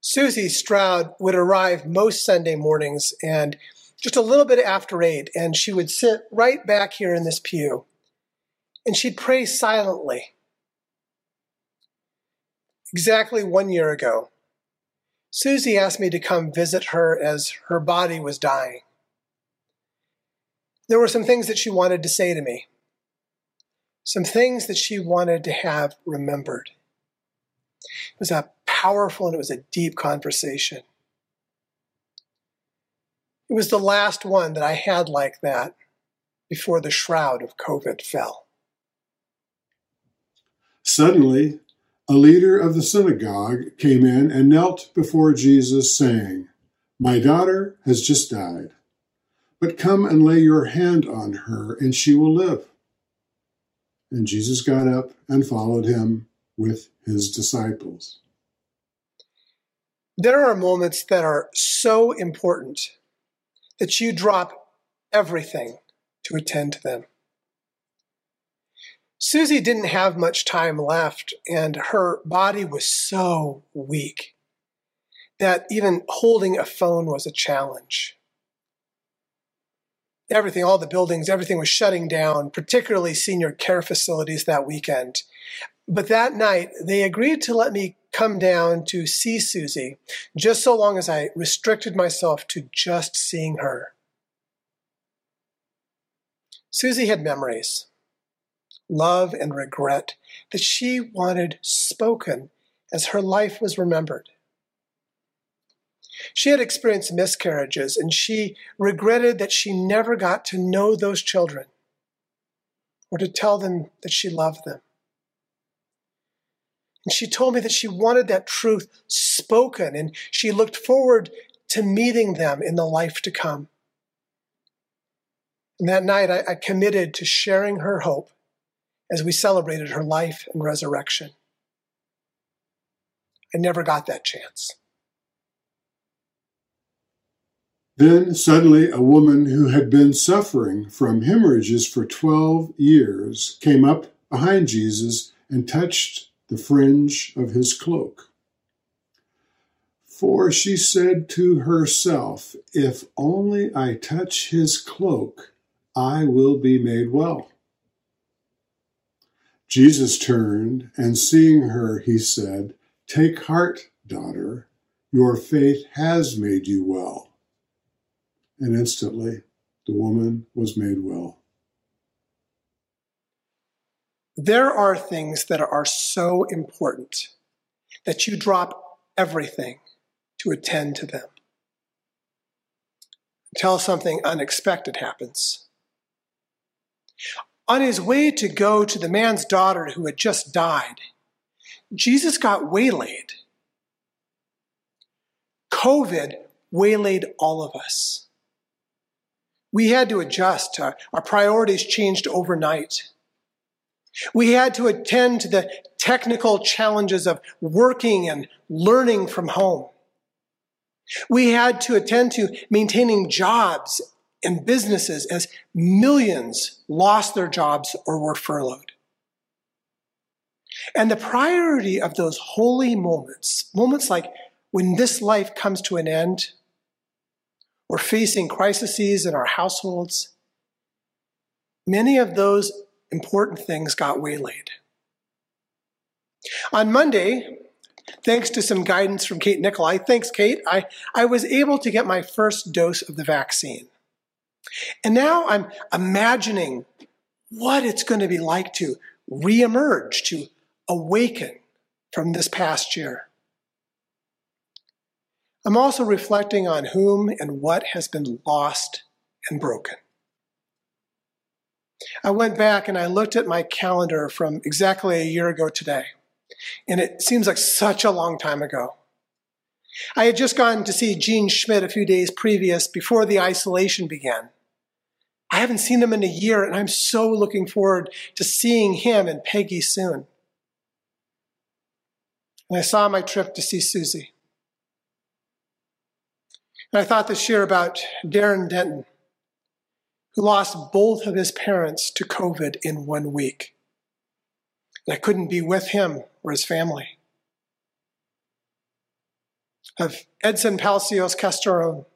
Susie Stroud would arrive most Sunday mornings and just a little bit after eight, and she would sit right back here in this pew and she'd pray silently. Exactly one year ago, Susie asked me to come visit her as her body was dying. There were some things that she wanted to say to me, some things that she wanted to have remembered. It was a powerful and it was a deep conversation. It was the last one that I had like that before the shroud of COVID fell. Suddenly, a leader of the synagogue came in and knelt before Jesus, saying, My daughter has just died, but come and lay your hand on her, and she will live. And Jesus got up and followed him with his disciples. There are moments that are so important that you drop everything to attend to them. Susie didn't have much time left, and her body was so weak that even holding a phone was a challenge. Everything, all the buildings, everything was shutting down, particularly senior care facilities that weekend. But that night, they agreed to let me come down to see Susie just so long as I restricted myself to just seeing her. Susie had memories love, and regret that she wanted spoken as her life was remembered. She had experienced miscarriages and she regretted that she never got to know those children or to tell them that she loved them. And she told me that she wanted that truth spoken and she looked forward to meeting them in the life to come. And that night, I, I committed to sharing her hope as we celebrated her life and resurrection. I never got that chance. Then suddenly a woman who had been suffering from hemorrhages for 12 years came up behind Jesus and touched the fringe of his cloak. For she said to herself, If only I touch his cloak, I will be made well. Jesus turned, and seeing her, he said, Take heart, daughter, your faith has made you well. And instantly the woman was made well. There are things that are so important that you drop everything to attend to them. Until something unexpected happens. On his way to go to the man's daughter who had just died, Jesus got waylaid. COVID waylaid all of us. We had to adjust. Our, priorities changed overnight. We had to attend to the technical challenges of working and learning from home. We had to attend to maintaining jobs and businesses as millions lost their jobs or were furloughed. And the priority of those holy moments, moments like when this life comes to an end, we're facing crises in our households, many of those important things got waylaid. On Monday, thanks to some guidance from Kate Nikolai, thanks, Kate, I, I was able to get my first dose of the vaccine. And now I'm imagining what it's going to be like to reemerge, to awaken from this past year. I'm also reflecting on whom and what has been lost and broken. I went back and I looked at my calendar from exactly a year ago today, and it seems like such a long time ago. I had just gone to see Gene Schmidt a few days previous before the isolation began. I haven't seen him in a year, and I'm so looking forward to seeing him and Peggy soon. And I saw my trip to see Susie. And I thought this year about Darren Denton, who lost both of his parents to COVID in one week. And I couldn't be with him or his family. of Edson Palacios Castorum,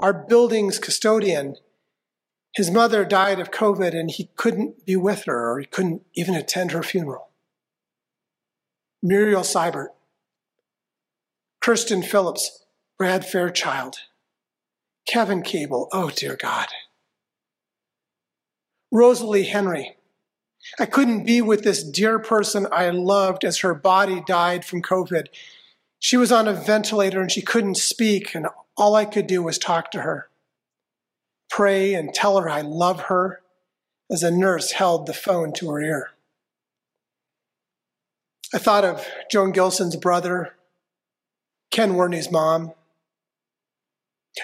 our building's custodian. His mother died of COVID and he couldn't be with her or he couldn't even attend her funeral. Muriel Seibert, Kirsten Phillips, Brad Fairchild, Kevin Cable, oh dear God. Rosalie Henry, I couldn't be with this dear person I loved as her body died from COVID. She was on a ventilator and she couldn't speak, and all I could do was talk to her, pray, and tell her I love her as a nurse held the phone to her ear. I thought of Joan Gilson's brother, Ken Werney's mom,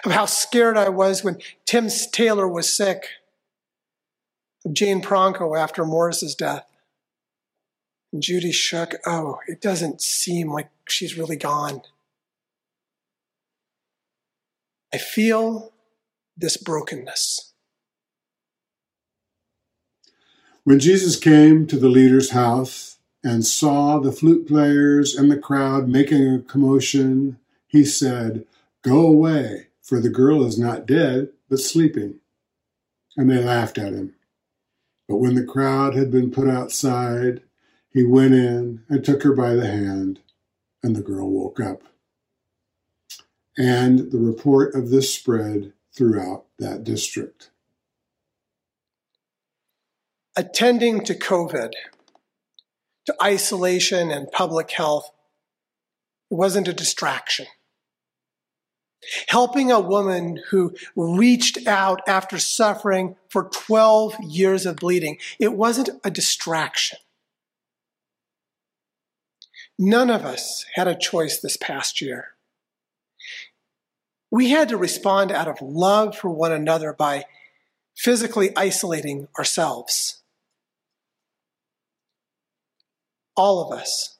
of how scared I was when Tim Taylor was sick of Jane Pronko after Morris's death. And Judy shook. Oh, it doesn't seem like she's really gone. I feel this brokenness. When Jesus came to the leader's house and saw the flute players and the crowd making a commotion, he said, Go away, for the girl is not dead, but sleeping. And they laughed at him. But when the crowd had been put outside, he went in and took her by the hand, and the girl woke up. And the report of this spread throughout that district. Attending to COVID, to isolation and public health, wasn't a distraction helping a woman who reached out after suffering for 12 years of bleeding. It wasn't a distraction. None of us had a choice this past year. We had to respond out of love for one another by physically isolating ourselves. All of us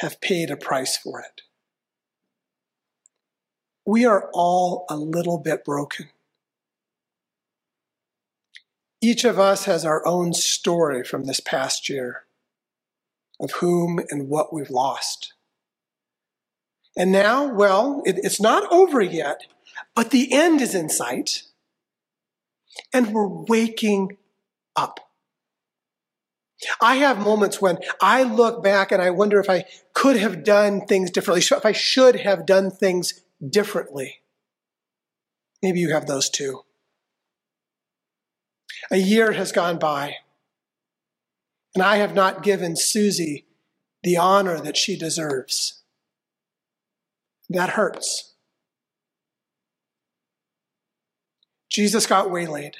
have paid a price for it we are all a little bit broken. Each of us has our own story from this past year of whom and what we've lost. And now, well, it, it's not over yet, but the end is in sight. And we're waking up. I have moments when I look back and I wonder if I could have done things differently, if I should have done things differently. Maybe you have those too. A year has gone by, and I have not given Susie the honor that she deserves. That hurts. Jesus got waylaid.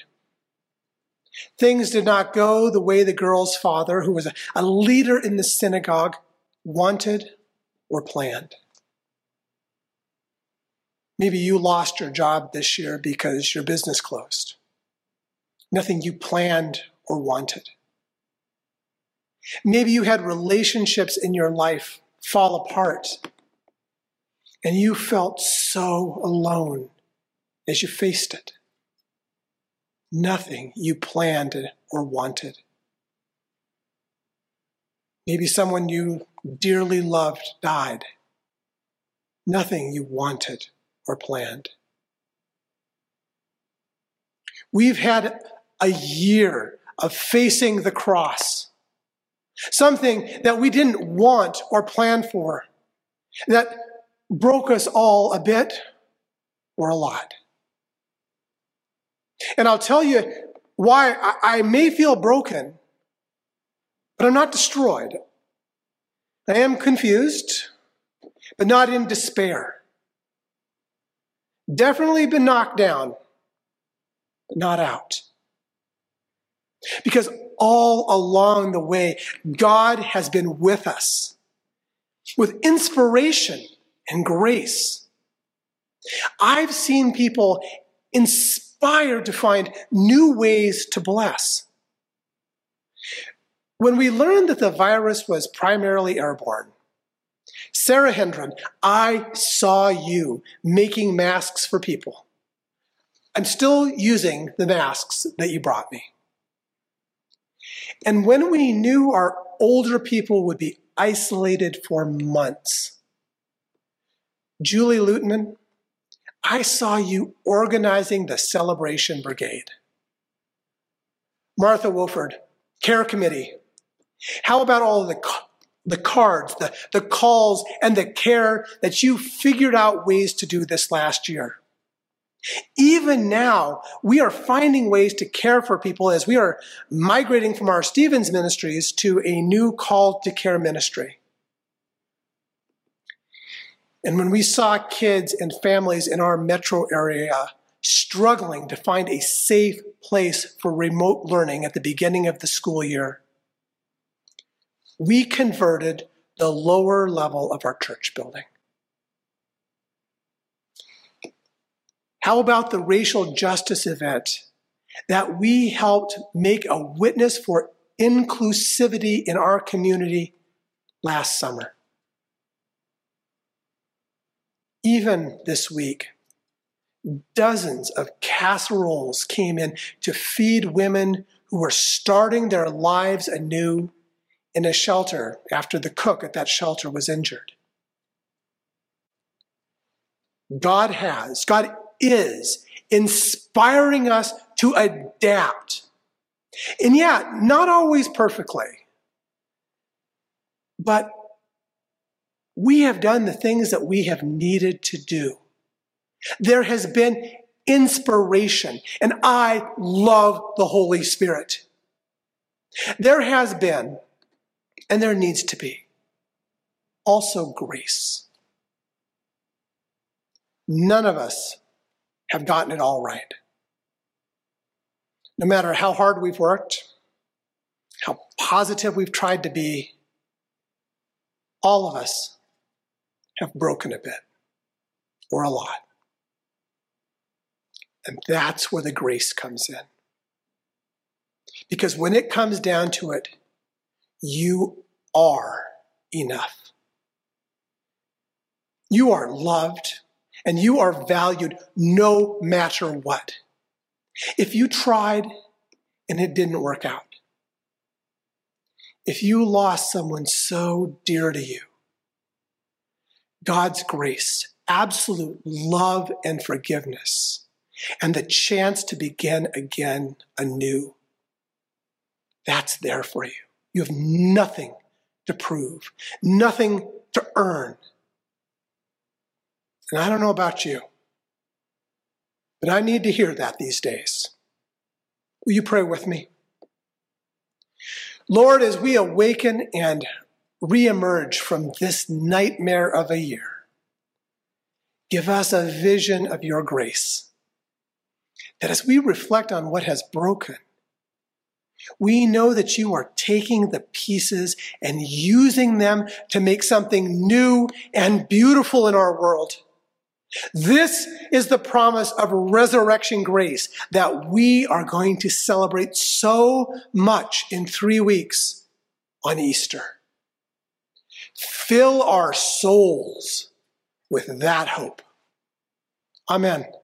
Things did not go the way the girl's father, who was a, leader in the synagogue, wanted or planned. Maybe you lost your job this year because your business closed. Nothing you planned or wanted. Maybe you had relationships in your life fall apart and you felt so alone as you faced it. Nothing you planned or wanted. Maybe someone you dearly loved died. Nothing you wanted or planned. We've had a year of facing the cross, something that we didn't want or plan for, that broke us all a bit or a lot. And I'll tell you why I, may feel broken, but I'm not destroyed. I am confused, but not in despair. Definitely been knocked down, but not out. Because all along the way, God has been with us with inspiration and grace. I've seen people inspired to find new ways to bless. When we learned that the virus was primarily airborne, Sarah Hendron, I saw you making masks for people. I'm still using the masks that you brought me. And when we knew our older people would be isolated for months, Julie Luteman, I saw you organizing the celebration brigade. Martha Wolford, care committee. How about all the, the cards, the, the calls, and the care that you figured out ways to do this last year? Even now, we are finding ways to care for people as we are migrating from our Stephen's ministries to a new call to care ministry. And when we saw kids and families in our metro area struggling to find a safe place for remote learning at the beginning of the school year, we converted the lower level of our church building. How about the racial justice event that we helped make a witness for inclusivity in our community last summer? Even this week, dozens of casseroles came in to feed women who were starting their lives anew in a shelter after the cook at that shelter was injured. God has, God is inspiring us to adapt. And yet, not always perfectly, but we have done the things that we have needed to do. There has been inspiration, and I love the Holy Spirit. There has been, and there needs to be, also grace. None of us have gotten it all right. No matter how hard we've worked, how positive we've tried to be, all of us have broken a bit or a lot. And that's where the grace comes in. Because when it comes down to it, you are enough. You are loved and you are valued no matter what. If you tried and it didn't work out, if you lost someone so dear to you, God's grace, absolute love and forgiveness and the chance to begin again anew. That's there for you. You have nothing to prove, nothing to earn. And I don't know about you, but I need to hear that these days. Will you pray with me? Lord, as we awaken and reemerge from this nightmare of a year, give us a vision of your grace that as we reflect on what has broken, we know that you are taking the pieces and using them to make something new and beautiful in our world. This is the promise of resurrection grace that we are going to celebrate so much in three weeks on Easter. Fill our souls with that hope. Amen.